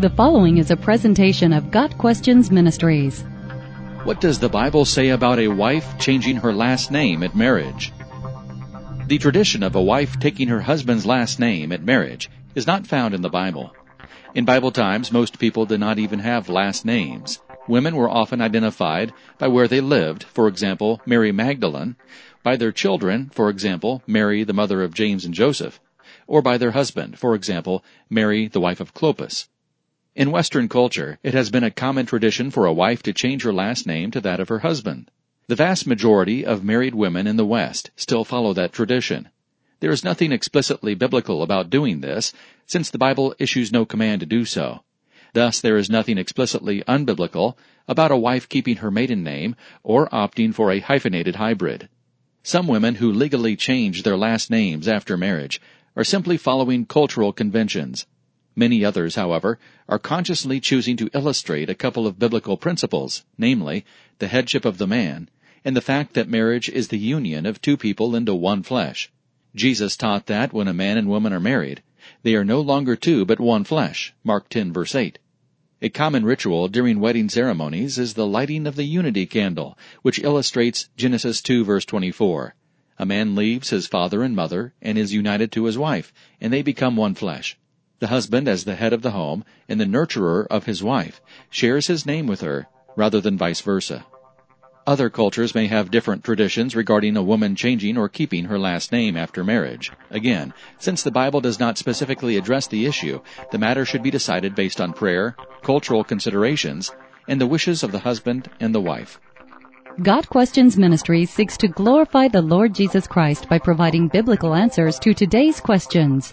The following is a presentation of Got Questions Ministries. What does the Bible say about a wife changing her last name at marriage? The tradition of a wife taking her husband's last name at marriage is not found in the Bible. In Bible times, most people did not even have last names. Women were often identified by where they lived, for example, Mary Magdalene, by their children, for example, Mary, the mother of James and Joseph, or by their husband, for example, Mary, the wife of Clopas. In Western culture, it has been a common tradition for a wife to change her last name to that of her husband. The vast majority of married women in the West still follow that tradition. There is nothing explicitly biblical about doing this, since the Bible issues no command to do so. Thus, there is nothing explicitly unbiblical about a wife keeping her maiden name or opting for a hyphenated hybrid. Some women who legally change their last names after marriage are simply following cultural conventions. Many others, however, are consciously choosing to illustrate a couple of biblical principles, namely, the headship of the man, and the fact that marriage is the union of two people into one flesh. Jesus taught that when a man and woman are married, they are no longer two but one flesh, Mark 10 verse 8. A common ritual during wedding ceremonies is the lighting of the unity candle, which illustrates Genesis 2 verse 24. A man leaves his father and mother and is united to his wife, and they become one flesh. The husband, as the head of the home and the nurturer of his wife, shares his name with her, rather than vice versa. Other cultures may have different traditions regarding a woman changing or keeping her last name after marriage. Again, since the Bible does not specifically address the issue, the matter should be decided based on prayer, cultural considerations, and the wishes of the husband and the wife. Got Questions Ministry seeks to glorify the Lord Jesus Christ by providing biblical answers to today's questions.